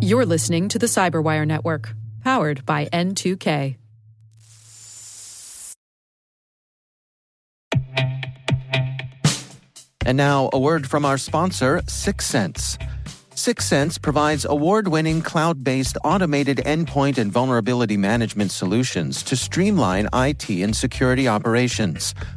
You're listening to the Cyberwire Network, powered by N2K. And now, a word from our sponsor, Syxsense. Syxsense provides award winning cloud based automated endpoint and vulnerability management solutions to streamline IT and security operations.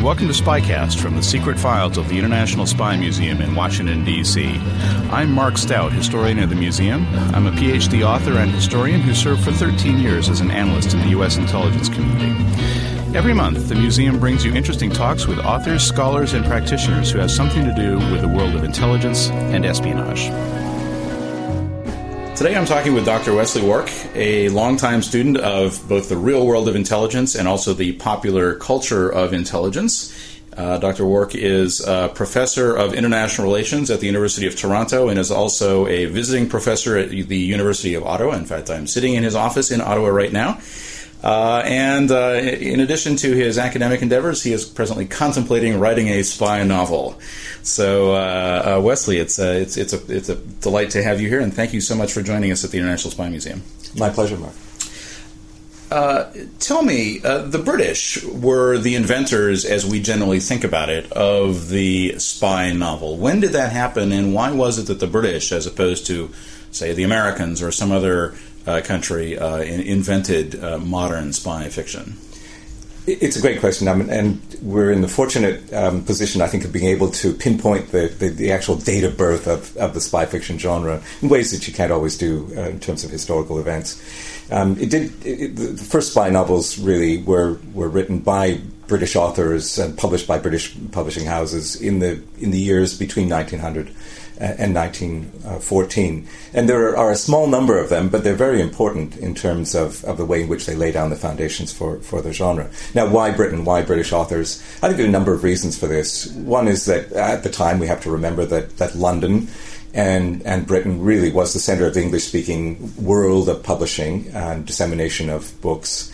and welcome to Spycast from the secret files of the International Spy Museum in Washington, D.C. I'm Mark Stout, historian of the museum. I'm a PhD author and historian who served for 13 years as an analyst in the U.S. intelligence community. Every month, the museum brings you interesting talks with authors, scholars, and practitioners who have something to do with the world of intelligence and espionage. Today I'm talking with Dr. Wesley Wark, a longtime student of both the real world of intelligence and also the popular culture of intelligence. Uh, Dr. Wark is a professor of international relations at the University of Toronto and is also a visiting professor at the University of Ottawa. In fact, I'm sitting in his office in Ottawa right now. Uh, and uh, in addition to his academic endeavors, he is presently contemplating writing a spy novel. So, uh, uh Wesley, it's a, uh, it's it's a it's a delight to have you here, and thank you so much for joining us at the International Spy Museum. My pleasure, Mark. Uh, tell me, the British were the inventors, as we generally think about it, of the spy novel. When did that happen, and why was it that the British, as opposed to, say, the Americans or some other uh, country uh, invented uh, modern spy fiction? It's a great question, I mean, and we're in the fortunate um, position, I think, of being able to pinpoint the, the, the, actual date of birth of, of the spy fiction genre in ways that you can't always do uh, in terms of historical events. Um, it did. It, the first spy novels really were were written by British authors and published by British publishing houses in the in the years between 1900 and 1914. And there are a small number of them, but they're very important in terms of, of the way in which they lay down the foundations for, for the genre. Now, why Britain? Why British authors? I think there are a number of reasons for this. One is that at the time we have to remember that, that London and, and Britain really was the center of the English speaking world of publishing and dissemination of books.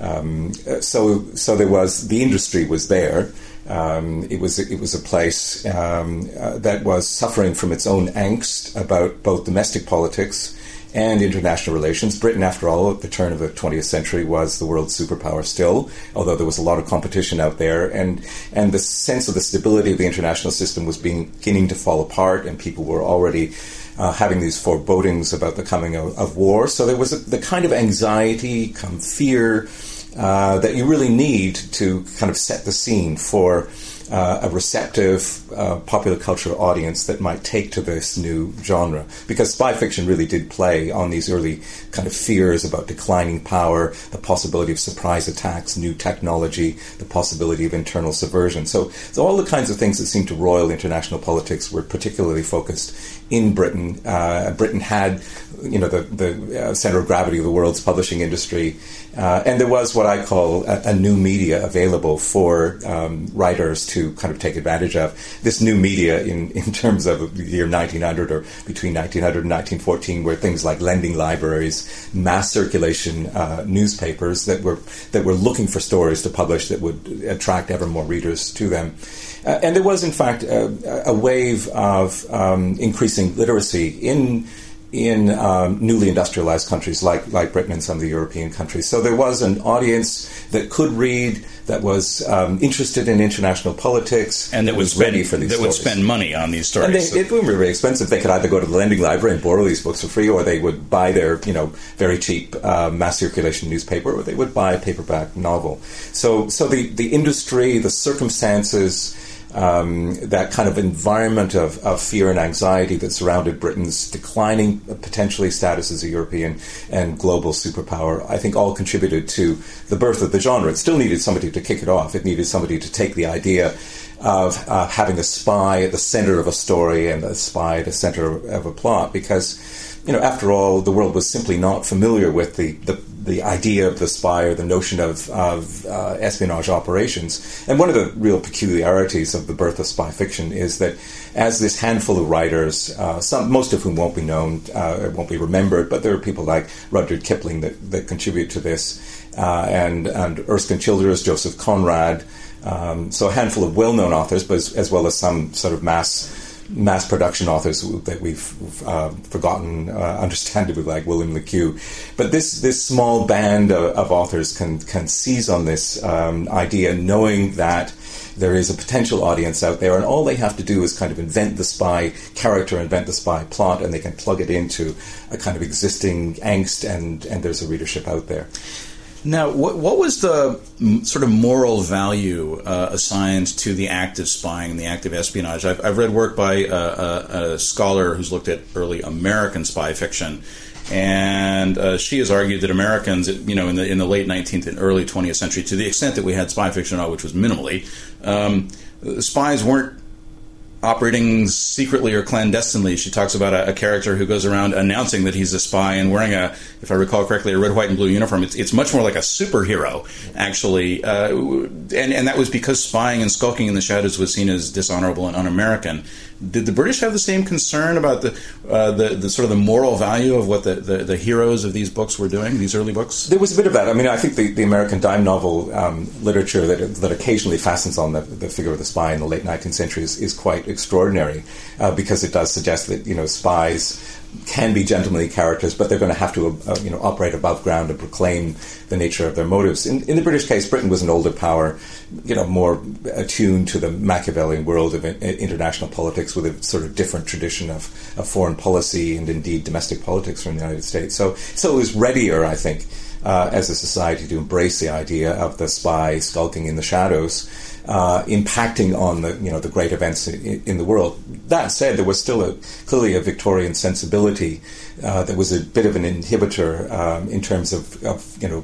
Um, so, so there was the industry was there, um, it was it was a place um, uh, that was suffering from its own angst about both domestic politics and international relations. Britain, after all, at the turn of the 20th century, was the world's superpower still, although there was a lot of competition out there, and and the sense of the stability of the international system was beginning to fall apart, and people were already. Uh, having these forebodings about the coming of, of war. So there was a, the kind of anxiety, come fear, uh, that you really need to kind of set the scene for uh, a receptive uh, popular culture audience that might take to this new genre. Because spy fiction really did play on these early kind of fears about declining power, the possibility of surprise attacks, new technology, the possibility of internal subversion. So, so all the kinds of things that seem to roil international politics were particularly focused in Britain. Uh, Britain had, you know, the, the uh, center of gravity of the world's publishing industry. Uh, and there was what I call a, a new media available for um, writers to kind of take advantage of. This new media, in, in terms of the year 1900 or between 1900 and 1914, were things like lending libraries, mass circulation uh, newspapers that were that were looking for stories to publish that would attract ever more readers to them. Uh, and there was, in fact, a, a wave of um, increasing literacy in in um, newly industrialized countries like, like Britain and some of the European countries. So there was an audience that could read, that was um, interested in international politics, and that was, was ready for these that stories. would spend money on these stories. And they, it wouldn't be very expensive. They could either go to the lending library and borrow these books for free, or they would buy their, you know, very cheap uh, mass circulation newspaper, or they would buy a paperback novel. So, so the, the industry, the circumstances, um, that kind of environment of, of fear and anxiety that surrounded Britain's declining uh, potentially status as a European and global superpower, I think all contributed to the birth of the genre. It still needed somebody to kick it off. It needed somebody to take the idea of uh, having a spy at the center of a story and a spy at the center of a plot because you know, after all, the world was simply not familiar with the, the, the idea of the spy or the notion of, of uh, espionage operations. And one of the real peculiarities of the birth of spy fiction is that as this handful of writers, uh, some, most of whom won't be known, uh, won't be remembered, but there are people like Rudyard Kipling that, that contribute to this, uh, and, and Erskine Childers, Joseph Conrad, um, so a handful of well-known authors, but as, as well as some sort of mass mass production authors that we've uh, forgotten, uh, understandably, like William Le Queux. But this this small band of, of authors can can seize on this um, idea, knowing that there is a potential audience out there, and all they have to do is kind of invent the spy character, invent the spy plot, and they can plug it into a kind of existing angst, and and there's a readership out there. Now, what, what was the sort of moral value uh, assigned to the act of spying, and the act of espionage? I've, I've read work by a, a, a, scholar who's looked at early American spy fiction, and uh, she has argued that Americans, you know, in the in the late 19th and early 20th century, to the extent that we had spy fiction, at all, which was minimally, um, spies weren't operating secretly or clandestinely. She talks about a, a, character who goes around announcing that he's a spy and wearing a, if I recall correctly, a red, white, and blue uniform. It's, it's much more like a superhero, actually. Uh, and, and that was because spying and skulking in the shadows was seen as dishonorable and un-American. Did the British have the same concern about the, uh, the, the, sort of the moral value of what the, the, the, heroes of these books were doing, these early books? There was a bit of that. I mean, I think the, the American dime novel um, literature that, that occasionally fastens on the, the figure of the spy in the late 19th century is, is quite extraordinary uh, because it does suggest that, you know, spies can be gentlemanly characters, but they're going to have to, uh, you know, operate above ground and proclaim the nature of their motives. In, in, the British case, Britain was an older power, you know, more attuned to the Machiavellian world of international politics with a sort of different tradition of, of foreign policy and indeed domestic politics from the United States. So, so it was readier, I think, uh, as a society to embrace the idea of the spy skulking in the shadows uh, impacting on the you know the great events in, in, the world. That said, there was still a, clearly a Victorian sensibility uh, that was a bit of an inhibitor um, in terms of, of, you know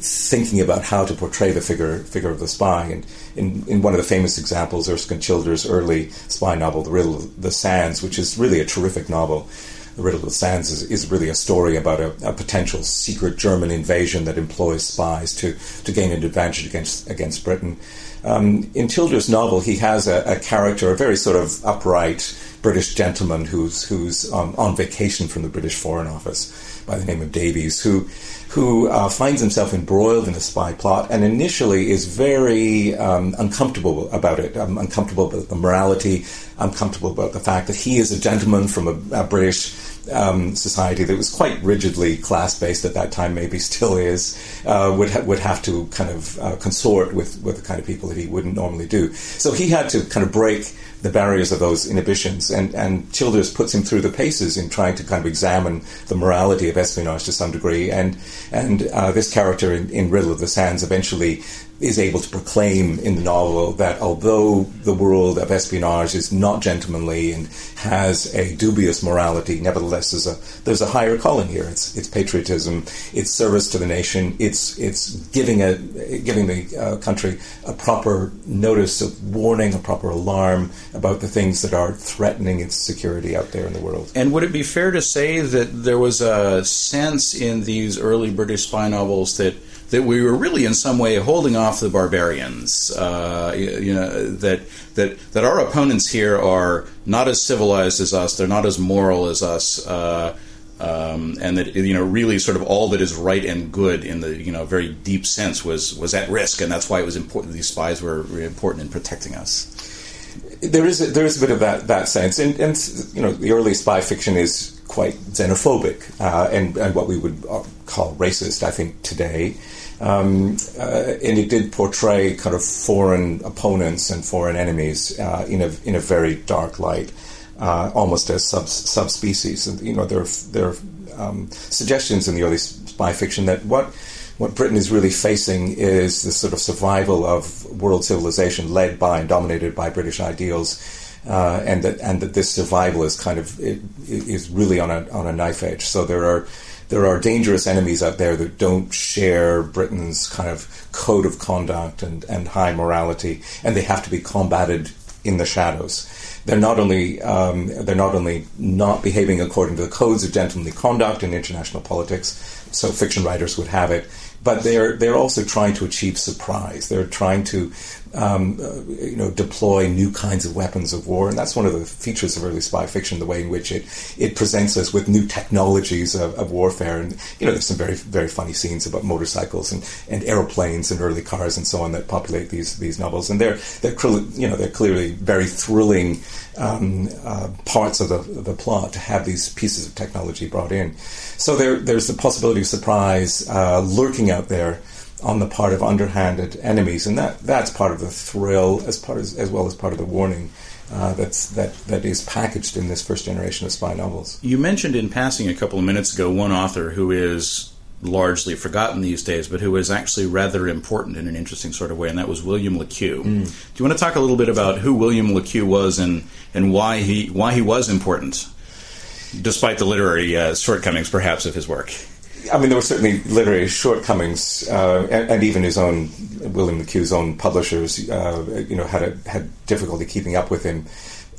thinking about how to portray the figure figure of the spy. And in, in one of the famous examples, Erskine Childers' early spy novel, The Riddle of the Sands, which is really a terrific novel. The Riddle of the Sands is, is really a story about a, a, potential secret German invasion that employs spies to, to gain an advantage against against Britain. Um, in Childers' novel, he has a, a, character, a very sort of upright British gentleman who's who's um, on vacation from the British Foreign Office by the name of Davies, who who uh, finds himself embroiled in a spy plot and initially is very um, uncomfortable about it. Um, uncomfortable about the morality, uncomfortable about the fact that he is a gentleman from a, a British um, society that was quite rigidly class based at that time, maybe still is, uh, would ha- would have to kind of uh, consort with with the kind of people that he wouldn't normally do. So he had to kind of break the barriers of those inhibitions. And, and Childers puts him through the paces in trying to kind of examine the morality of espionage to some degree. And, and uh, this character in, in Riddle of the Sands eventually is able to proclaim in the novel that although the world of espionage is not gentlemanly and has a dubious morality, nevertheless there's a there's a higher calling here. It's it's patriotism, it's service to the nation, it's it's giving a giving the uh, country a proper notice of warning, a proper alarm about the things that are threatening its security out there in the world. And would it be fair to say that there was a sense in these early British spy novels that that we were really in some way holding off the barbarians. Uh, you know that that that our opponents here are not as civilized as us. They're not as moral as us. Uh, um, and that you know really sort of all that is right and good in the you know very deep sense was was at risk, and that's why it was important. These spies were really important in protecting us. There is a, there is a bit of that that sense, and, and you know the early spy fiction is quite xenophobic uh, and, and what we would uh, call racist, I think, today. Um, uh, and it did portray kind of foreign opponents and foreign enemies uh, in a in a very dark light, uh, almost as sub subspecies. And you know, there are, there are um, suggestions in the early spy fiction that what what Britain is really facing is the sort of survival of world civilization led by and dominated by British ideals. Uh, and that and that this survival is kind of it, is really on a on a knife edge. So there are there are dangerous enemies out there that don't share Britain's kind of code of conduct and, and high morality, and they have to be combated in the shadows. They're not only um, they're not only not behaving according to the codes of gentlemanly conduct in international politics, so fiction writers would have it, but they're they're also trying to achieve surprise. They're trying to um, uh, you know deploy new kinds of weapons of war, and that's one of the features of early spy fiction, the way in which it it presents us with new technologies of, of warfare. And you know, there's some very very funny scenes about motorcycles and, and aeroplanes and early cars and so on that populate these these novels, and they're they're you know they're clearly very thrilling um, uh, parts of the, the plot to have these pieces of technology brought in. So there, there's the possibility of surprise uh, lurking out there on the part of underhanded enemies, and that, that's part of the thrill as part as, as well as part of the warning. Uh, that's that that is packaged in this first generation of spy novels. You mentioned in passing a couple of minutes ago one author who is largely forgotten these days, but who is actually rather important in an interesting sort of way, and that was William Le Queux. Mm. Do you want to talk a little bit about who William Le Queux was and, and why he why he was important, despite the literary uh, shortcomings, perhaps, of his work? I mean, there were certainly literary shortcomings, uh, and, and, even his own William Queux's own publishers, uh, you know, had a, had difficulty keeping up with him.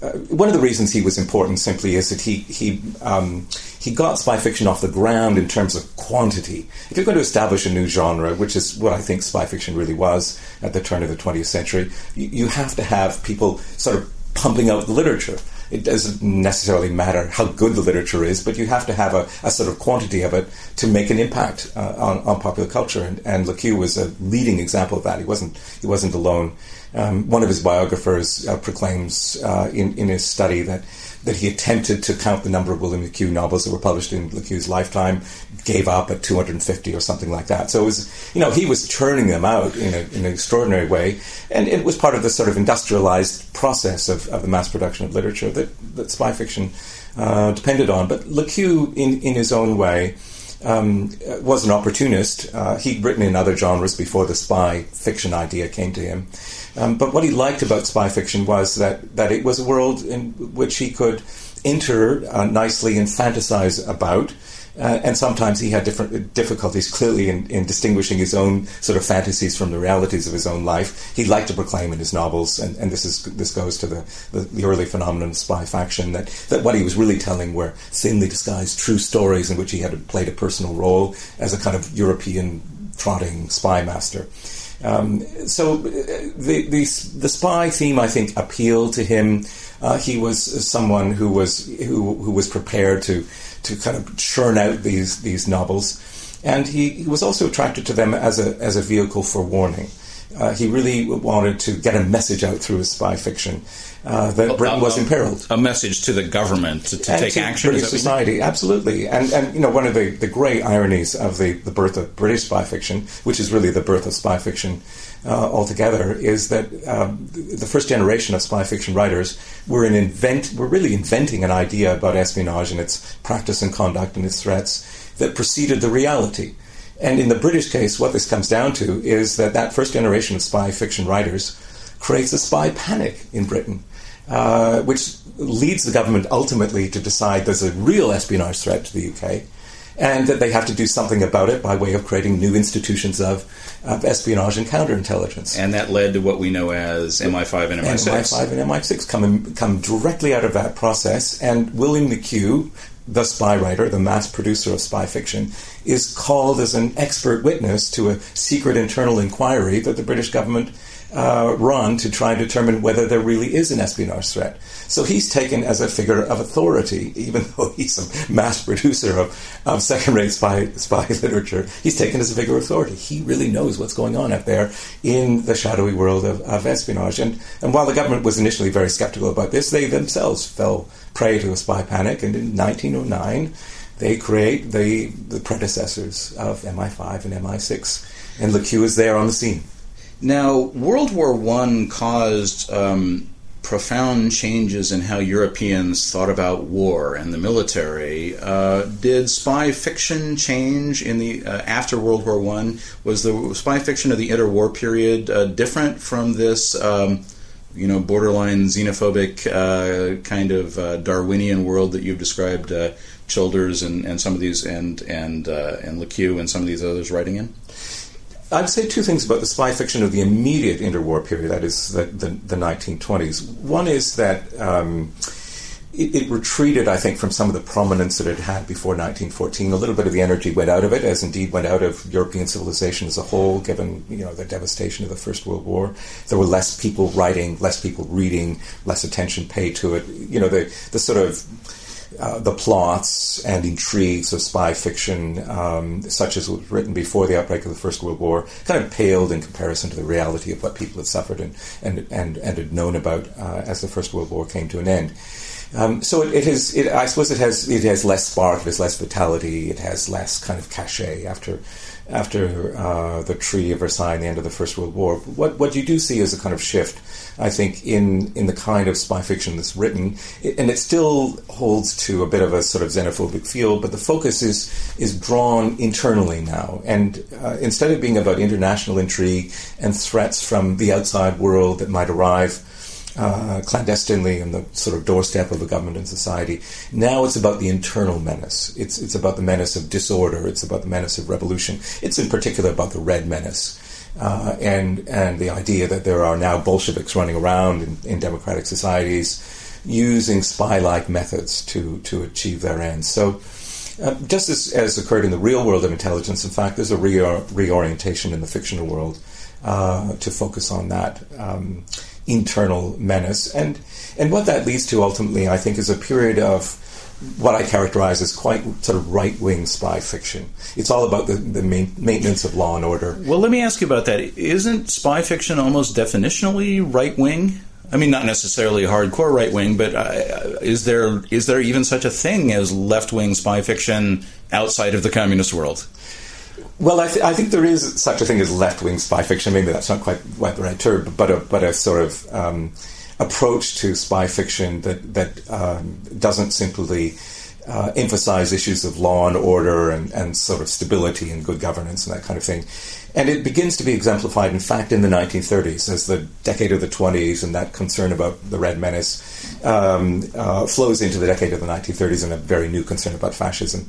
Uh, one of the reasons he was important simply is that he he um, he got spy fiction off the ground in terms of quantity. If you're going to establish a new genre, which is what I think spy fiction really was at the turn of the 20th century, you, you have to have people sort of pumping out the literature. It doesn't necessarily matter how good the literature is, but you have to have a, a sort of quantity of it to make an impact uh, on, on popular culture. And, and Le was a leading example of that. He wasn't he wasn't alone. Um, one of his biographers uh, proclaims uh, in, in his study that that he attempted to count the number of William Le Queux novels that were published in Le Queux's lifetime, gave up at 250 or something like that. So it was, you know, he was churning them out in, a, in an extraordinary way, and it was part of the sort of industrialized process of, of the mass production of literature that, that spy fiction uh, depended on. But Le Queux, in, in his own way, um, was an opportunist. Uh, he'd written in other genres before the spy fiction idea came to him. Um, but what he liked about spy fiction was that, that it was a world in which he could enter uh, nicely and fantasize about. Uh, and sometimes he had different difficulties clearly in, in, distinguishing his own sort of fantasies from the realities of his own life. He liked to proclaim in his novels, and, and this is this goes to the, the, the, early phenomenon of spy fiction that, that what he was really telling were thinly disguised true stories in which he had played a personal role as a kind of European trotting spy master. Um, so uh, the, the, the spy theme, I think, appealed to him. Uh, he was someone who was who, who was prepared to to kind of churn out these these novels, and he, he was also attracted to them as a as a vehicle for warning. Uh, he really wanted to get a message out through his spy fiction uh, that Britain was imperiled. A message to the government to, to take to action. British society, absolutely. And and you know one of the, the great ironies of the, the birth of British spy fiction, which is really the birth of spy fiction uh, altogether, is that um, the first generation of spy fiction writers were in invent were really inventing an idea about espionage and its practice and conduct and its threats that preceded the reality. And in the British case, what this comes down to is that that first generation of spy fiction writers creates a spy panic in Britain, uh, which leads the government ultimately to decide there's a real espionage threat to the UK and that they have to do something about it by way of creating new institutions of, of espionage and counterintelligence. And that led to what we know as MI5 and MI6. MI5 and MI6 come, come directly out of that process, and William Queux, the spy writer, the mass producer of spy fiction, is called as an expert witness to a secret internal inquiry that the British government uh, run to try and determine whether there really is an espionage threat. So he's taken as a figure of authority, even though he's a mass producer of, of second rate spy, spy literature. He's taken as a figure of authority. He really knows what's going on out there in the shadowy world of, of espionage. And, and while the government was initially very skeptical about this, they themselves fell prey to a spy panic. And in 1909, they create the, the predecessors of MI5 and MI6. And Le Queux is there on the scene. Now, World War One caused um, profound changes in how Europeans thought about war and the military. Uh, did spy fiction change in the uh, after World War One? Was the spy fiction of the interwar period uh, different from this? Um, you know, borderline xenophobic uh, kind of uh, Darwinian world that you've described uh, Childers and, and some of these and and and Le Queux and some of these others writing in. I'd say two things about the spy fiction of the immediate interwar period, that is the, the, the 1920s. One is that um, it, it, retreated, I think, from some of the prominence that it had before 1914. A little bit of the energy went out of it, as indeed went out of European civilization as a whole, given you know the devastation of the First World War. There were less people writing, less people reading, less attention paid to it. You know, the, the sort of uh, the plots and intrigues of spy fiction, um, such as was written before the outbreak of the First World War, kind of paled in comparison to the reality of what people had suffered and and and, and had known about uh, as the First World War came to an end. Um, so it, it has. It, I suppose it has. It has less spark. It has less vitality. It has less kind of cachet after after uh, the Treaty of Versailles and the end of the First World War. What what you do see is a kind of shift, I think, in in the kind of spy fiction that's written, and it still holds to a bit of a sort of xenophobic feel, but the focus is is drawn internally now, and uh, instead of being about international intrigue and threats from the outside world that might arrive uh, clandestinely on the sort of doorstep of the government and society. Now it's about the internal menace. It's it's about the menace of disorder. It's about the menace of revolution. It's in particular about the Red Menace. Uh, and and the idea that there are now Bolsheviks running around in, in democratic societies using spy-like methods to to achieve their ends. So, uh, just as, as occurred in the real world of intelligence, in fact, there's a re- reorientation in the fictional world uh, to focus on that. Um, internal menace. And, and what that leads to ultimately, I think, is a period of what I characterize as quite sort of right wing spy fiction. It's all about the, the main, maintenance of law and order. Well, let me ask you about that. Isn't spy fiction almost definitionally right wing? I mean, not necessarily hardcore right wing, but uh, is there is there even such a thing as left wing spy fiction outside of the communist world? Well, I, th- I, think there is such a thing as left wing spy fiction. Maybe that's not quite, quite the right term, but a, but a sort of um, approach to spy fiction that that um, doesn't simply uh, emphasize issues of law and order and, and sort of stability and good governance and that kind of thing. And it begins to be exemplified, in fact, in the 1930s as the decade of the 20s and that concern about the Red Menace um, uh, flows into the decade of the 1930s and a very new concern about fascism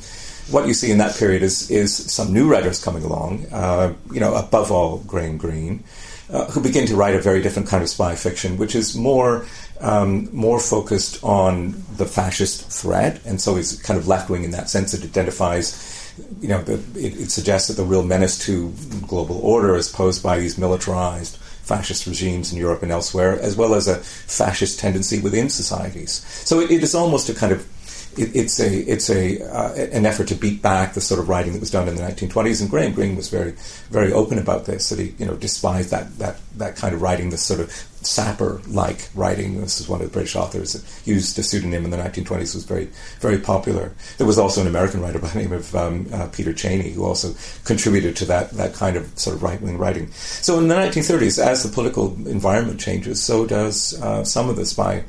what you see in that period is is some new writers coming along, uh, you know, above all Graham Greene, uh, who begin to write a very different kind of spy fiction, which is more um, more focused on the fascist threat, and so is kind of left wing in that sense. It identifies. You know, the, it, it suggests that the real menace to global order is posed by these militarized fascist regimes in Europe and elsewhere, as well as a fascist tendency within societies. So it, it is almost a kind of it, it's a it's a uh, an effort to beat back the sort of writing that was done in the 1920s. And Graham Greene was very very open about this. That he you know despised that that that kind of writing, this sort of sapper like writing. This is one of the British authors that used a pseudonym in the 1920s. Was very very popular. There was also an American writer by the name of um, uh, Peter Cheyney who also contributed to that that kind of sort of right wing writing. So in the 1930s, as the political environment changes, so does uh, some of the spy.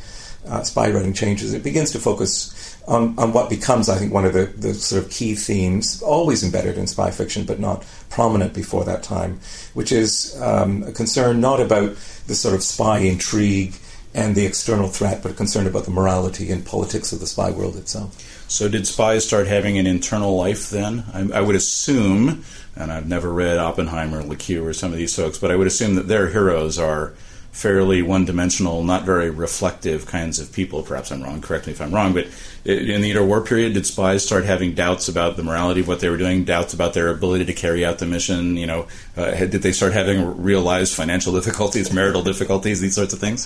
Uh, spy writing changes. It begins to focus on, on what becomes, I think, one of the, the sort of key themes, always embedded in spy fiction, but not prominent before that time, which is um, a concern not about the sort of spy intrigue and the external threat, but a concern about the morality and politics of the spy world itself. So, did spies start having an internal life then? I, I would assume, and I've never read Oppenheim, Le Queux, or some of these folks, but I would assume that their heroes are fairly one dimensional, not very reflective kinds of people. Perhaps I'm wrong, correct me if I'm wrong, but in the interwar period, did spies start having doubts about the morality of what they were doing, doubts about their ability to carry out the mission? You know, uh, did they start having realized financial difficulties, marital difficulties, these sorts of things?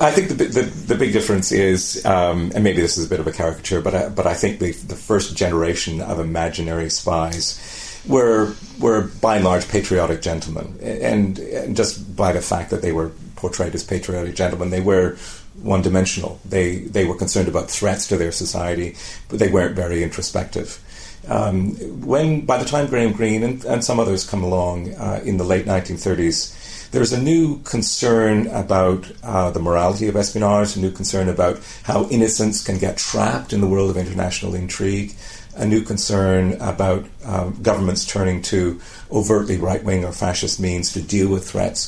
I think the, the, the big difference is, um, and maybe this is a bit of a caricature, but I, but I think the, the first generation of imaginary spies were were by and large patriotic gentlemen, and, and just by the fact that they were portrayed as patriotic gentlemen, they were one dimensional. They they were concerned about threats to their society, but they weren't very introspective. Um, when by the time Graham Greene and, and some others come along uh, in the late 1930s, there's a new concern about uh, the morality of espionage, a new concern about how innocents can get trapped in the world of international intrigue, a new concern about uh, governments turning to overtly right wing or fascist means to deal with threats.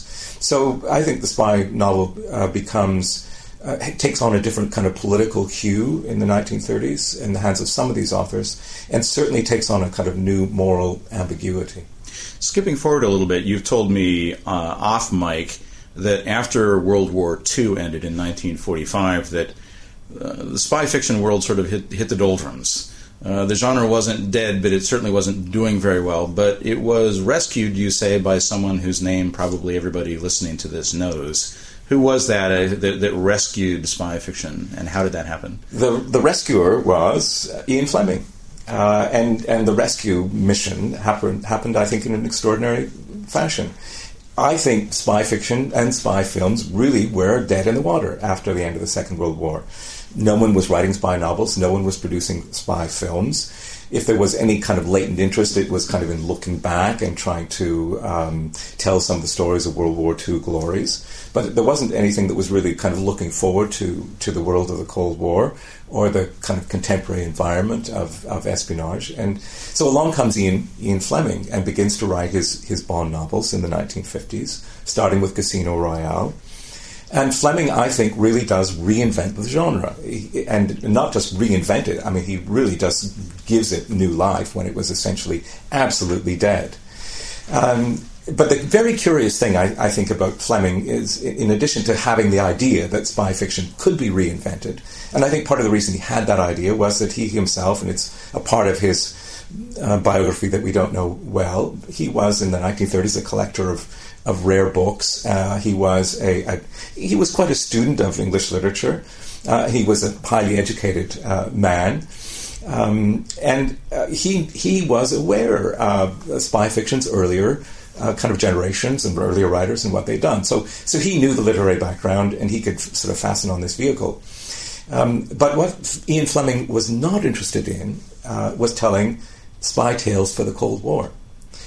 So I think the spy novel uh, becomes. Uh, takes on a different kind of political hue in the 1930s in the hands of some of these authors, and certainly takes on a kind of new moral ambiguity. Skipping forward a little bit, you've told me uh, off mic that after World War II ended in 1945, that uh, the spy fiction world sort of hit, hit the doldrums. Uh, the genre wasn't dead, but it certainly wasn't doing very well. But it was rescued, you say, by someone whose name probably everybody listening to this knows. Who was that uh, that, that, rescued spy fiction, and how did that happen? The the rescuer was Ian Fleming, uh, and and the rescue mission happened, I think, in an extraordinary fashion. I think spy fiction and spy films really were dead in the water after the end of the Second World War. No one was writing spy novels. No one was producing spy films. If there was any kind of latent interest, it was kind of in looking back and trying to um, tell some of the stories of World War II glories. But there wasn't anything that was really kind of looking forward to, to the world of the Cold War or the kind of contemporary environment of, of espionage. And so along comes Ian, Ian Fleming and begins to write his, his Bond novels in the 1950s, starting with Casino Royale. And Fleming, I think, really does reinvent the genre. And not just reinvent it, I mean, he really just gives it new life when it was essentially absolutely dead. Um, but the very curious thing I, I, think about Fleming is, in addition to having the idea that spy fiction could be reinvented, and I think part of the reason he had that idea was that he himself, and it's a part of his uh, biography that we don't know well, he was in the 1930s a collector of of rare books. Uh, he was a, a, he was quite a student of English literature. Uh, he was a highly educated uh, man. Um, and uh, he he was aware of spy fiction's earlier uh, kind of generations and earlier writers and what they'd done. So so he knew the literary background and he could f- sort of fasten on this vehicle. Um, but what Ian Fleming was not interested in uh, was telling spy tales for the Cold War.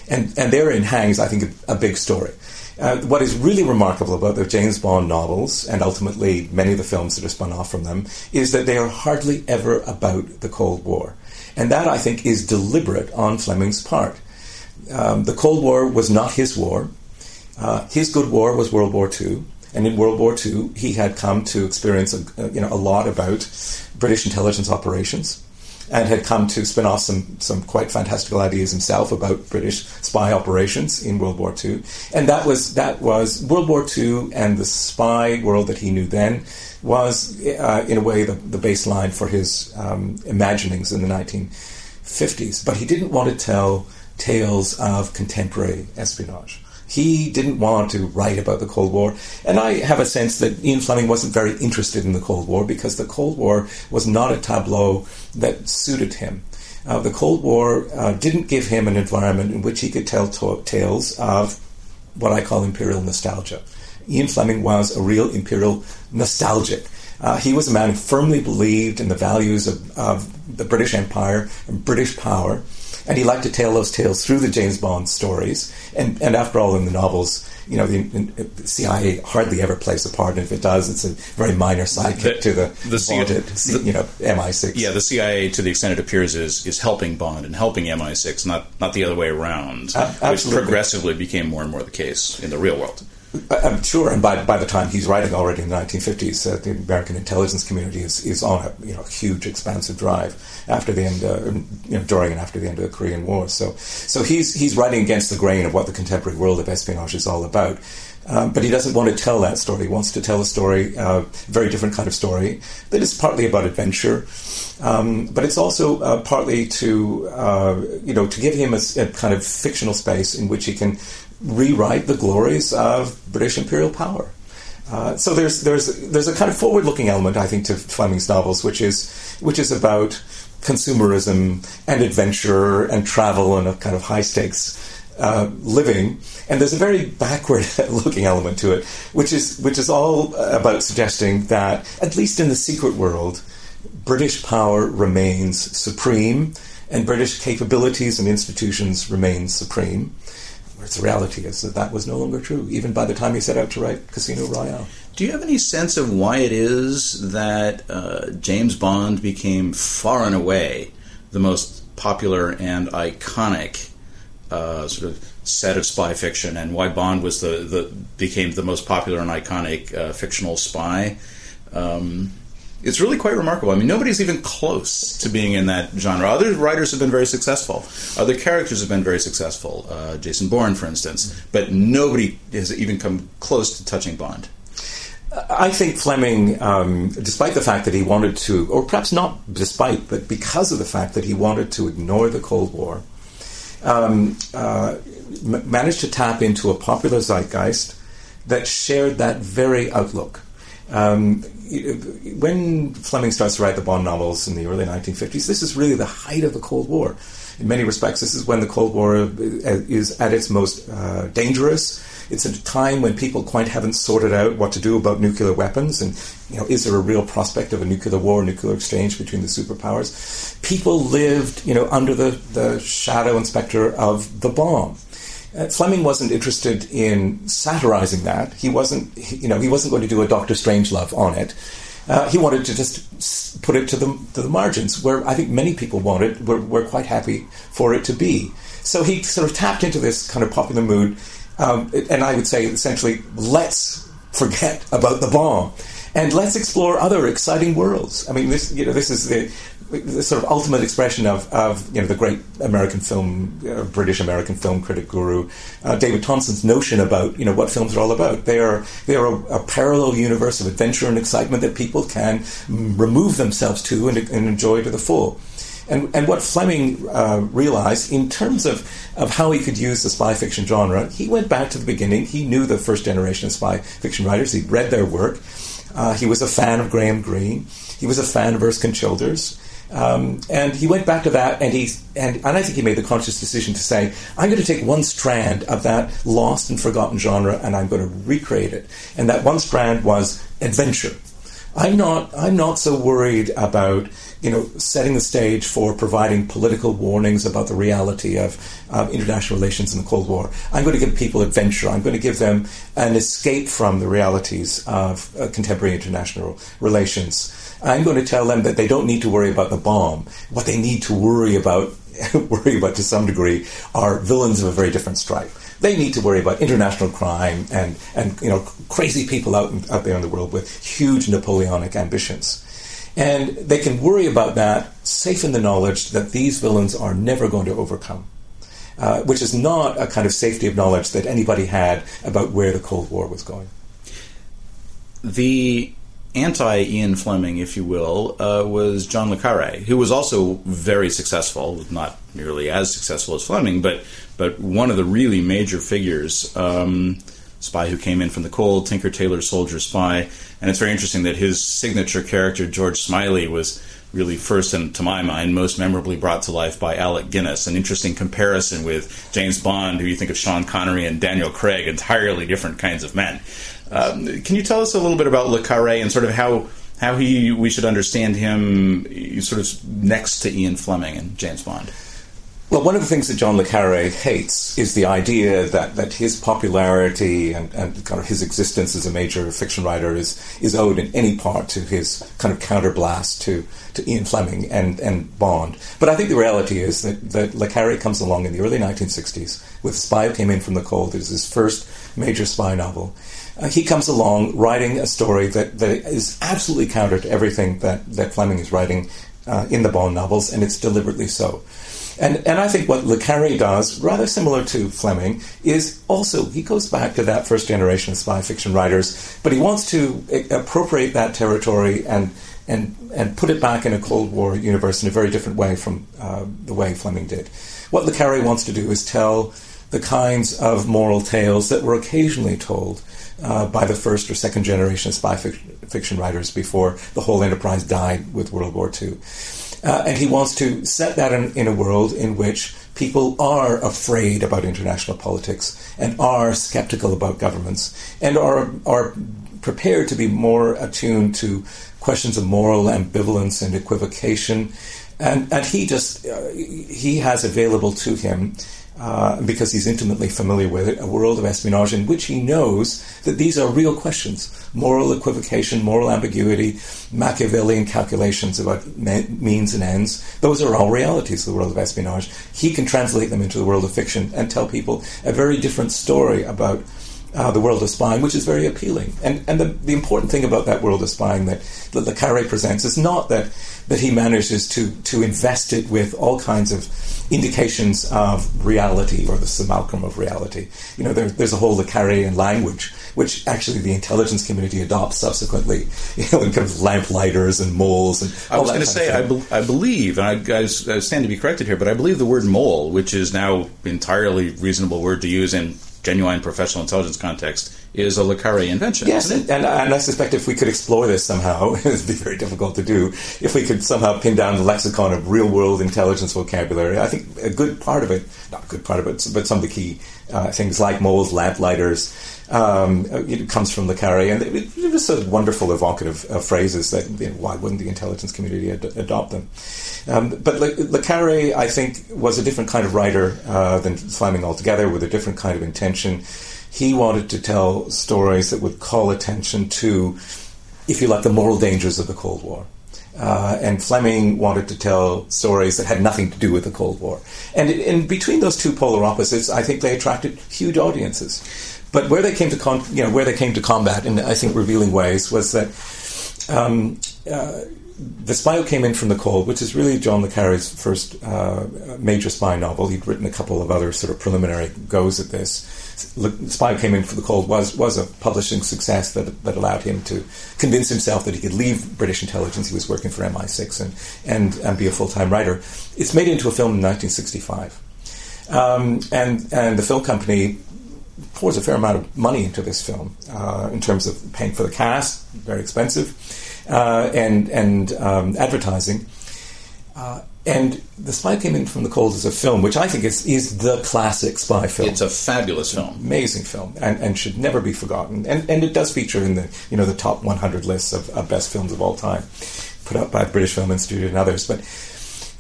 And, and therein hangs, I think, a, a big story. Uh, what is really remarkable about the James Bond novels, and ultimately many of the films that are spun off from them, is that they are hardly ever about the Cold War. And that, I think, is deliberate on Fleming's part. Um, the Cold War was not his war. Uh, his good war was World War II. And in World War II, he had come to experience a, you know, a lot about British intelligence operations and had come to spin off some, some quite fantastical ideas himself about British spy operations in World War II. And that was, that was World War II and the spy world that he knew then was, uh, in a way, the, the baseline for his um, imaginings in the 1950s. But he didn't want to tell tales of contemporary espionage. He didn't want to write about the Cold War. And I have a sense that Ian Fleming wasn't very interested in the Cold War because the Cold War was not a tableau that suited him. Uh, the Cold War uh, didn't give him an environment in which he could tell tales of what I call imperial nostalgia. Ian Fleming was a real imperial nostalgic. Uh, he was a man who firmly believed in the values of, of the British Empire and British power and he liked to tell those tales through the James Bond stories. And, and after all, in the novels, you know, the, the CIA hardly ever plays a part, and if it does, it's a very minor sidekick to the, the vaunted, the, you know, MI6. Yeah, the CIA, to the extent it appears, is is helping Bond and helping MI6, not not the other way around, uh, which progressively became more and more the case in the real world. I'm sure, and by, by the time he's writing already in the 1950s, uh, the American intelligence community is, is on a you know huge expansive drive after the end, uh, you know, during and after the end of the Korean War. So, so he's he's writing against the grain of what the contemporary world of espionage is all about. Um, but he doesn't want to tell that story. He wants to tell a story, a uh, very different kind of story, that is partly about adventure, um, but it's also uh, partly to, uh, you know, to give him a, a, kind of fictional space in which he can rewrite the glories of British imperial power. Uh, so there's there's there's a kind of forward-looking element, I think, to Fleming's novels, which is which is about consumerism and adventure and travel and a kind of high stakes uh, living, and there's a very backward-looking element to it, which is which is all about suggesting that at least in the secret world, British power remains supreme, and British capabilities and institutions remain supreme. The reality is that that was no longer true, even by the time he set out to write Casino Royale. Do you have any sense of why it is that uh, James Bond became far and away the most popular and iconic uh, sort of set of spy fiction, and why Bond was the, the became the most popular and iconic uh, fictional spy. Um, it's really quite remarkable. I mean, nobody's even close to being in that genre. Other writers have been very successful. Other characters have been very successful. Uh, Jason Bourne, for instance, but nobody has even come close to touching Bond. I think Fleming, um, despite the fact that he wanted to, or perhaps not despite, but because of the fact that he wanted to ignore the Cold War, um, uh, m- managed to tap into a popular zeitgeist that shared that very outlook. Um, when Fleming starts to write the Bond novels in the early 1950s, this is really the height of the Cold War. In many respects, this is when the Cold War uh, is at its most uh, dangerous. It's a time when people quite haven't sorted out what to do about nuclear weapons, and you know, is there a real prospect of a nuclear war, nuclear exchange between the superpowers? People lived, you know, under the, the shadow and specter of the bomb. Uh, Fleming wasn't interested in satirizing that. He wasn't, you know, he wasn't going to do a Doctor Strangelove on it. Uh, he wanted to just put it to the to the margins, where I think many people wanted, were, were quite happy for it to be. So he sort of tapped into this kind of popular mood, um, and I would say essentially, let's forget about the bomb and let's explore other exciting worlds. I mean, this you know this is the the sort of ultimate expression of, of you know the great American film, uh, British American film critic guru uh, David Thomson's notion about you know what films are all about. They are they are a, a parallel universe of adventure and excitement that people can remove themselves to and, and enjoy to the full. And, and what Fleming uh, realized in terms of, of how he could use the spy fiction genre, he went back to the beginning. He knew the first generation of spy fiction writers. He'd read their work. Uh, he was a fan of Graham Greene. He was a fan of Erskine Childers. Um, and he went back to that, and he and, and I think he made the conscious decision to say, I'm going to take one strand of that lost and forgotten genre, and I'm going to recreate it. And that one strand was adventure. I'm not I'm not so worried about you know setting the stage for providing political warnings about the reality of international relations in the Cold War. I'm going to give people adventure. I'm going to give them an escape from the realities of uh, contemporary international relations. I'm going to tell them that they don't need to worry about the bomb. What they need to worry about, worry about to some degree, are villains of a very different stripe. They need to worry about international crime and, and you know crazy people out out there in the world with huge Napoleonic ambitions. And they can worry about that, safe in the knowledge that these villains are never going to overcome. Uh, which is not a kind of safety of knowledge that anybody had about where the Cold War was going. The anti Ian Fleming, if you will, uh, was John le Carre, who was also very successful, not nearly as successful as Fleming, but but one of the really major figures. Um, spy who came in from the cold, Tinker Tailor Soldier Spy, and it's very interesting that his signature character George Smiley was really first and to my mind most memorably brought to life by Alec Guinness. An interesting comparison with James Bond, who you think of Sean Connery and Daniel Craig, entirely different kinds of men. Um, can you tell us a little bit about Le Carre and sort of how how he we should understand him sort of next to Ian Fleming and James Bond? Well, one of the things that John le Carre hates is the idea that, that his popularity and, and kind of his existence as a major fiction writer is, is owed in any part to his kind of counterblast to, to Ian Fleming and, and Bond. But I think the reality is that, that le Carre comes along in the early 1960s with Spy Who Came In From the Cold. It is his first major spy novel uh, he comes along writing a story that, that is absolutely counter to everything that, that Fleming is writing uh, in the Bond novels, and it's deliberately so. And, and I think what Le Carre does, rather similar to Fleming, is also he goes back to that first generation of spy fiction writers, but he wants to appropriate that territory and and and put it back in a Cold War universe in a very different way from uh, the way Fleming did. What Le Carre wants to do is tell the kinds of moral tales that were occasionally told uh, by the first or second generation spy fiction writers before the whole enterprise died with World War II. Uh, and he wants to set that in, in, a world in which people are afraid about international politics and are skeptical about governments and are, are prepared to be more attuned to questions of moral ambivalence and equivocation. And, and he just, uh, he has available to him uh, because he's intimately familiar with it, a world of espionage in which he knows that these are real questions moral equivocation, moral ambiguity, Machiavellian calculations about me- means and ends. Those are all realities of the world of espionage. He can translate them into the world of fiction and tell people a very different story about. Uh, the world of spying, which is very appealing. And, and the, the important thing about that world of spying that, that Le Carre presents is not that, that he manages to, to invest it with all kinds of indications of reality or the simulacrum of reality. You know, there, there's a whole Le Carrean language which actually the intelligence community adopts subsequently. You know, in kind of lamplighters and moles and. I was going to say, I, be, I, believe, and I, I, stand to be corrected here, but I believe the word mole, which is now entirely reasonable word to use in genuine professional intelligence context is a Le invention. Yes, and, and, I suspect if we could explore this somehow, it would be very difficult to do. If we could somehow pin down the lexicon of real world intelligence vocabulary, I think a good part of it, not a good part of it, but some of the key uh, things like moles, lamp um, it comes from Le Carre, and it, it was sort of wonderful, evocative uh, phrases that you know, why wouldn't the intelligence community ad- adopt them? Um, but Le, Le, Carre, I think, was a different kind of writer uh, than Fleming altogether, with a different kind of intention. He wanted to tell stories that would call attention to, if you like, the moral dangers of the Cold War. Uh, and Fleming wanted to tell stories that had nothing to do with the Cold War. And in between those two polar opposites, I think they attracted huge audiences. But where they came to con- you know where they came to combat in I think revealing ways was that um, uh, the Spy Who Came In From the Cold, which is really John le Carre's first uh, major spy novel. He'd written a couple of other sort of preliminary goes at this. The Spy Who Came In From the Cold was was a publishing success that that allowed him to convince himself that he could leave British intelligence. He was working for MI6 and and, and be a full time writer. It's made into a film in 1965. Um, and and the film company pours a fair amount of money into this film uh, in terms of paying for the cast, very expensive, uh, and and um, advertising. Uh, and The Spy Came In From the Cold as a film, which I think is, is the classic spy film. It's a fabulous film. Amazing film, and, and should never be forgotten. And, and it does feature in the, you know, the top 100 lists of, of best films of all time, put out by the British Film Institute and others. But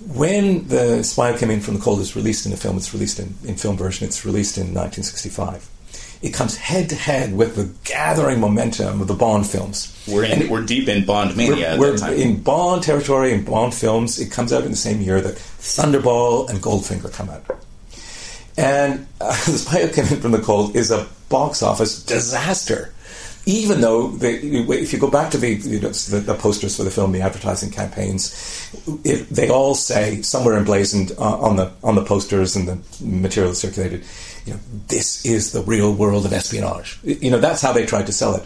when The Spy Came In From the Cold is released in the film, it's released in, in film version, it's released in 1965 it comes head to head with the gathering momentum of the Bond films. We're in, we're deep in Bond mania. We're, we're in Bond territory in Bond films. It comes out in the same year that Thunderball and Goldfinger come out. And uh, The Spy Who Came In From the Cold is a box office disaster. Even though, they, if you go back to the, you know, the, the, posters for the film, the advertising campaigns, it, they all say somewhere emblazoned uh, on the on the posters and the material circulated, you know, this is the real world of espionage. You know, that's how they tried to sell it.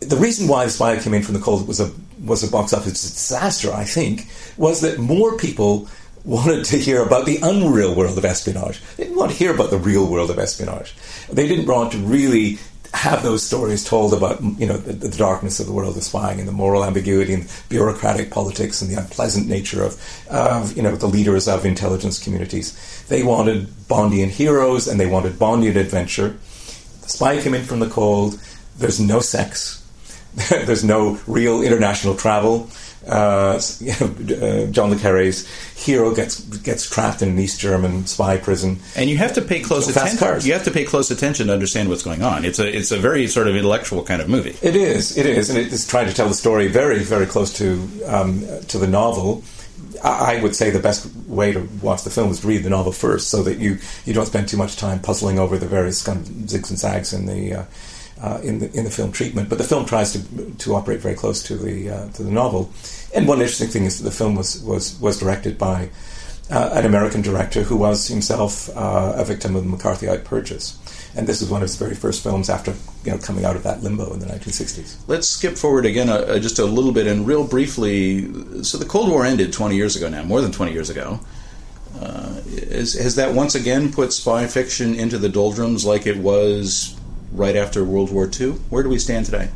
The reason why The Spy Came In From the Cold was a was a box office disaster, I think, was that more people wanted to hear about the unreal world of espionage. They didn't want to hear about the real world of espionage. They didn't want to really have those stories told about you know the, the, darkness of the world of spying and the moral ambiguity and bureaucratic politics and the unpleasant nature of, of you know the leaders of intelligence communities. They wanted Bondian heroes and they wanted Bondian adventure. The spy came in from the cold. There's no sex. There's no real international travel uh, John le Carre's hero gets gets trapped in an East German spy prison, and you have to pay close attention. Cars. You have to pay close attention to understand what's going on. It's a it's a very sort of intellectual kind of movie. It is, it is, and it is trying to tell the story very very close to um, to the novel. I would say the best way to watch the film is to read the novel first, so that you, you don't spend too much time puzzling over the various kind of zigs and zags in the uh, uh, in the in the film treatment. But the film tries to to operate very close to the uh, to the novel. And one interesting thing is that the film was was was directed by uh, an American director who was himself uh, a victim of the McCarthyite purges. And this was one of his very first films after you know coming out of that limbo in the 1960s. Let's skip forward again uh, just a little bit and real briefly. So the Cold War ended 20 years ago now, more than 20 years ago. Is, has that once again put spy fiction into the doldrums like it was right after World War II? Where do we stand today?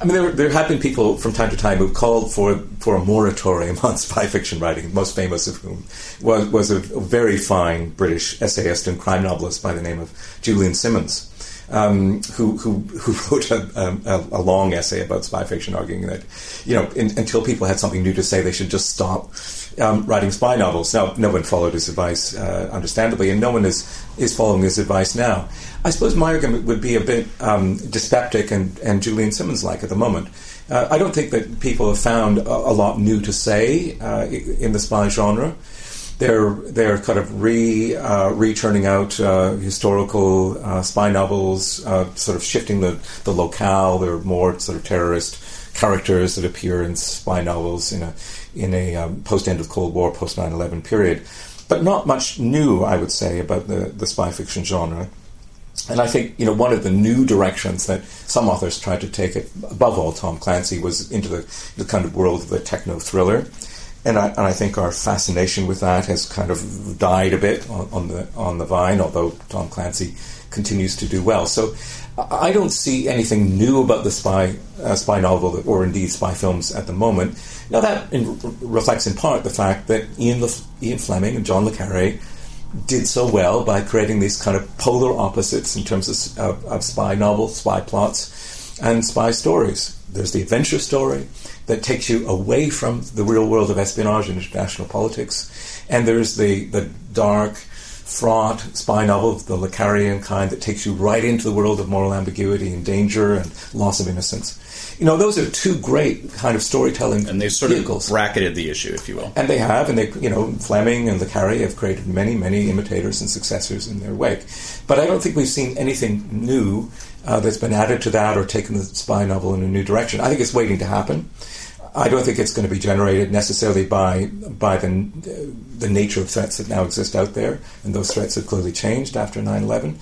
I mean, there, there have been people from time to time who've called for for a moratorium on spy fiction writing. Most famous of whom was was a, very fine British essayist and crime novelist by the name of Julian Symons. Um, who, who, who wrote a, a, a, long essay about spy fiction, arguing that, you know, in, until people had something new to say, they should just stop um, writing spy novels. Now, no one followed his advice, uh, understandably, and no one is, is following his advice now. I suppose my argument would be a bit um, dyspeptic and, and Julian Symons like at the moment. Uh, I don't think that people have found a, a lot new to say uh, in the spy genre. They're they're kind of re uh, returning out uh, historical uh, spy novels, sort of shifting the the locale. There are more sort of terrorist characters that appear in spy novels in a in a um, post end of Cold War, post 9/11 period, but not much new, I would say, about the the spy fiction genre. And I think you know one of the new directions that some authors tried to take it above all Tom Clancy was into the, the kind of world of the techno thriller, and I, and I think our fascination with that has kind of died a bit on, on the on the vine, although Tom Clancy continues to do well. So I don't see anything new about the spy uh, spy novel or indeed spy films at the moment. Now that in, reflects in part the fact that Ian, Ian Fleming and John le Carre did so well by creating these kind of polar opposites in terms of, of spy novels, spy plots, and spy stories. There's the adventure story that takes you away from the real world of espionage and international politics, and there's the, the dark, fraught spy novel of the Le Carrean kind that takes you right into the world of moral ambiguity and danger and loss of innocence. You know, those are two great kind of storytelling and they sort vehicles. of bracketed the issue, if you will. And they have, and they, you know, Fleming and Le Carre have created many, many imitators and successors in their wake. But I don't think we've seen anything new uh, that's been added to that or taken the spy novel in a new direction. I think it's waiting to happen. I don't think it's going to be generated necessarily by by the the nature of threats that now exist out there, and those threats have clearly changed after 9/11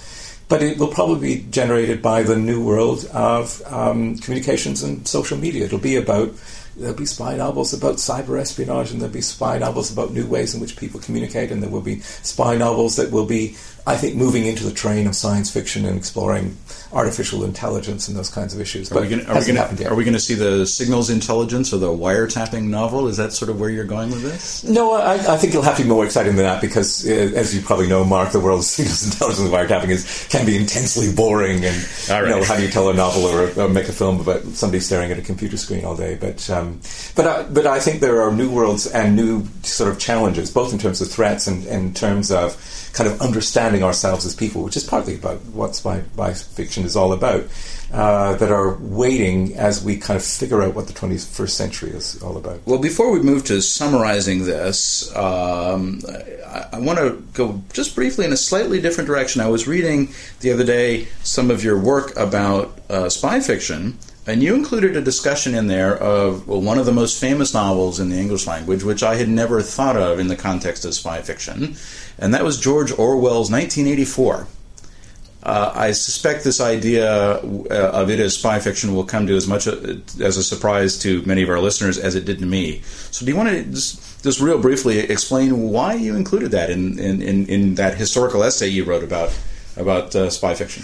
but it will probably be generated by the new world of um, communications and social media. It'll be about there'll be spy novels about cyber espionage, and there'll be spy novels about new ways in which people communicate, and there will be spy novels that will be I think moving into the train of science fiction and exploring artificial intelligence and those kinds of issues. But are we going to see the signals intelligence or the wiretapping novel? Is that sort of where you're going with this? No, I, I think it'll have to be more exciting than that because, uh, as you probably know, Mark, the world of signals intelligence and wiretapping is can be intensely boring. And right. you know, how do you tell a novel or, or, make a film about somebody staring at a computer screen all day? But um, but I, but I think there are new worlds and new sort of challenges, both in terms of threats and, and in terms of kind of understanding ourselves as people, which is partly about what spy, spy fiction is all about, uh, that are waiting as we kind of figure out what the 21st century is all about. Well, before we move to summarizing this, um, I, I want to go just briefly in a slightly different direction. I was reading the other day some of your work about uh, spy fiction. And you included a discussion in there of well, one of the most famous novels in the English language, which I had never thought of in the context of spy fiction, and that was George Orwell's 1984. Uh, I suspect this idea uh, of it as spy fiction will come to as much a, as a surprise to many of our listeners as it did to me. So, do you want to just, just real briefly explain why you included that in, in, in, in that historical essay you wrote about about uh, spy fiction?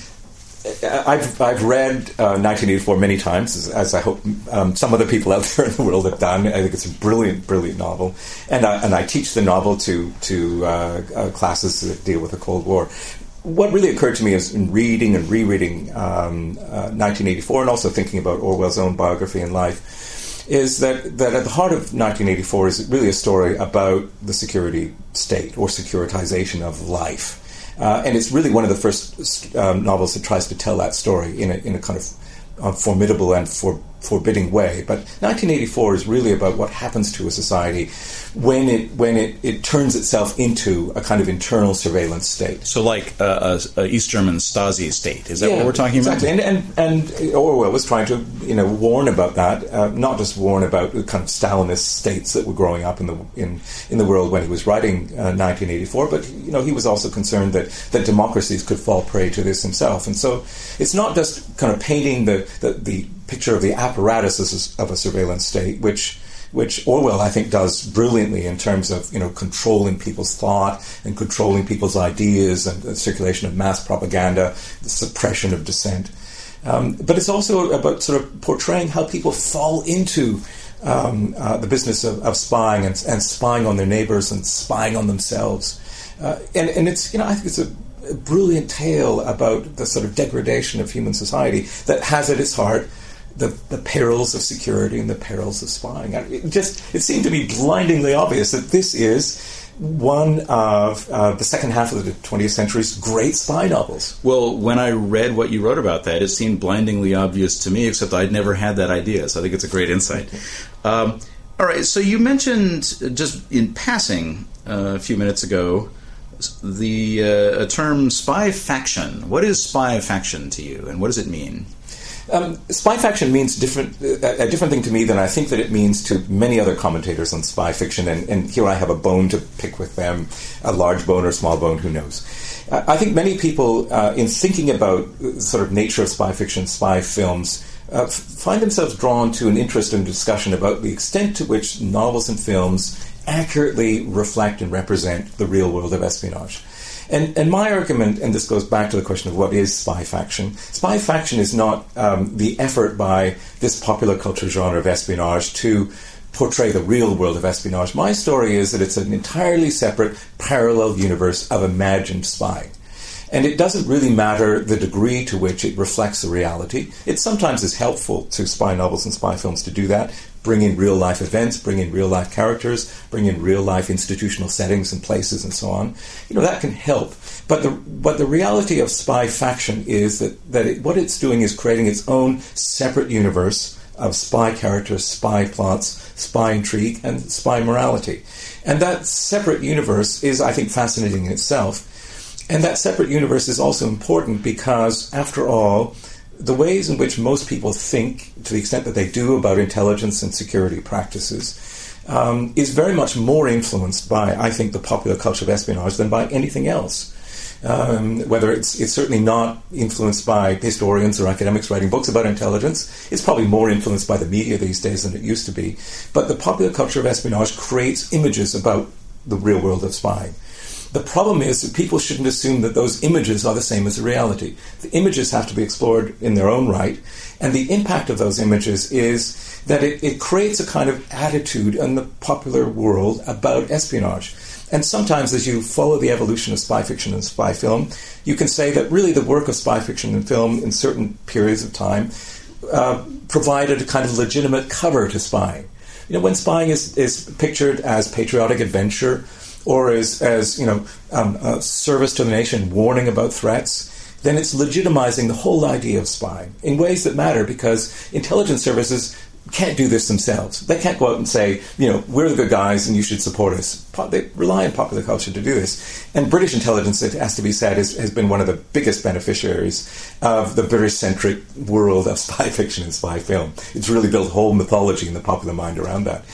I've I've read uh, 1984 many times, as, as I hope um, some other people out there in the world have done. I think it's a brilliant, brilliant novel, and I, and I teach the novel to to uh, uh, classes that deal with the Cold War. What really occurred to me is in reading and rereading um, 1984, uh, and also thinking about Orwell's own biography and life, is that that at the heart of 1984 is really a story about the security state or securitization of life uh, and it's really one of the first um, novels that tries to tell that story in a, in a kind of uh, formidable and for, forbidding way. But 1984 is really about what happens to a society when it when it, it turns itself into a kind of internal surveillance state. So, like a, a, a East German Stasi state, is that yeah, what we're talking exactly. about? And, and and Orwell was trying to you know warn about that, uh, not just warn about the kind of Stalinist states that were growing up in the in in the world when he was writing uh, 1984, but you know he was also concerned that that democracies could fall prey to this himself, and so it's not just kind of painting the the, the picture of the apparatus of a surveillance state, which which Orwell I think does brilliantly in terms of you know controlling people's thought and controlling people's ideas and the circulation of mass propaganda, the suppression of dissent. Um, but it's also about sort of portraying how people fall into um, uh, the business of, of spying and, and, spying on their neighbors and spying on themselves. Uh, and, and it's you know I think it's a, a brilliant tale about the sort of degradation of human society that has at its heart the, the perils of security and the perils of spying. It just it seemed to be blindingly obvious that this is one of uh, the second half of the 20th century's great spy novels. Well, when I read what you wrote about that, it seemed blindingly obvious to me, except I'd never had that idea. So I think it's a great insight. Um, all right, so you mentioned just in passing uh, a few minutes ago the uh, term spy faction. What is spy faction to you, and what does it mean? Um, spy faction means different, a different thing to me than I think that it means to many other commentators on spy fiction, and, and here I have a bone to pick with them, a large bone or small bone, who knows. I think many people, uh, in thinking about sort of nature of spy fiction, spy films, uh, find themselves drawn to an interest in discussion about the extent to which novels and films accurately reflect and represent the real world of espionage. And, and my argument, and this goes back to the question of what is spy faction, spy faction is not um, the effort by this popular culture genre of espionage to portray the real world of espionage. My story is that it's an entirely separate, parallel universe of imagined spying. And it doesn't really matter the degree to which it reflects the reality. It sometimes is helpful to spy novels and spy films to do that, bring in real life events, bring in real life characters, bring in real life institutional settings and places and so on. You know, that can help. But the, but the reality of spy faction is that, that it, what it's doing is creating its own separate universe of spy characters, spy plots, spy intrigue, and spy morality. And that separate universe is, I think, fascinating in itself. And that separate universe is also important because, after all, the ways in which most people think, to the extent that they do, about intelligence and security practices, um, is very much more influenced by, I think, the popular culture of espionage than by anything else. Um, whether it's it's certainly not influenced by historians or academics writing books about intelligence, it's probably more influenced by the media these days than it used to be. But the popular culture of espionage creates images about the real world of spying. The problem is that people shouldn't assume that those images are the same as the reality. The images have to be explored in their own right, and the impact of those images is that it, it creates a kind of attitude in the popular world about espionage. And sometimes, as you follow the evolution of spy fiction and spy film, you can say that really the work of spy fiction and film in certain periods of time uh, provided a kind of legitimate cover to spying. You know, when spying is, is pictured as patriotic adventure, or as, as you know, um, service to the nation, warning about threats, then it's legitimizing the whole idea of spying in ways that matter because intelligence services can't do this themselves. They can't go out and say, you know, we're the good guys and you should support us. They rely on popular culture to do this. And British intelligence, it has to be said, is, has been one of the biggest beneficiaries of the British centric world of spy fiction and spy film. It's really built whole mythology in the popular mind around that.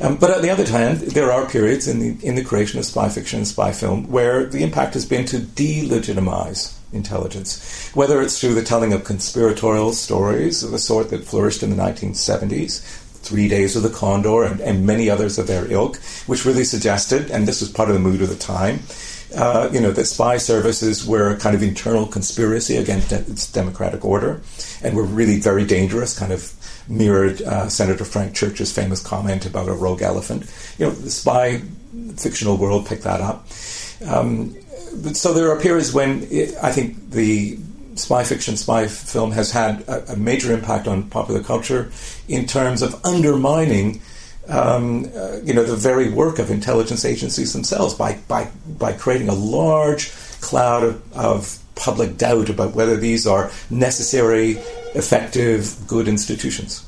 Um, but on the other hand, there are periods in the in the creation of spy fiction and spy film where the impact has been to delegitimize intelligence, whether it's through the telling of conspiratorial stories of the sort that flourished in the 1970s, Three Days of the Condor, and, and many others of their ilk, which really suggested, and this was part of the mood of the time, uh, you know, that spy services were a kind of internal conspiracy against its democratic order and were really very dangerous, kind of mirrored uh, Senator Frank Church's famous comment about a rogue elephant. You know, the spy fictional world picked that up. Um, so there are periods when it, I think the spy fiction, spy film has had a, a, major impact on popular culture in terms of undermining, um, uh, you know, the very work of intelligence agencies themselves by by by creating a large cloud of, of public doubt about whether these are necessary, effective, good institutions.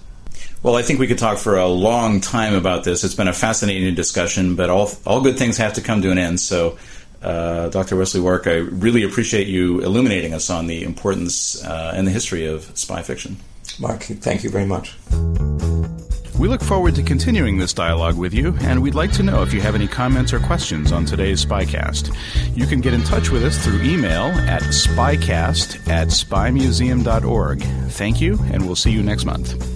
Well, I think we could talk for a long time about this. It's been a fascinating discussion, but all all good things have to come to an end. So, uh, Dr. Wesley Wark, I really appreciate you illuminating us on the importance uh, and the history of spy fiction. Mark, thank you very much. We look forward to continuing this dialogue with you, and we'd like to know if you have any comments or questions on today's Spycast. You can get in touch with us through email at spycast at spymuseum.org. Thank you, and we'll see you next month.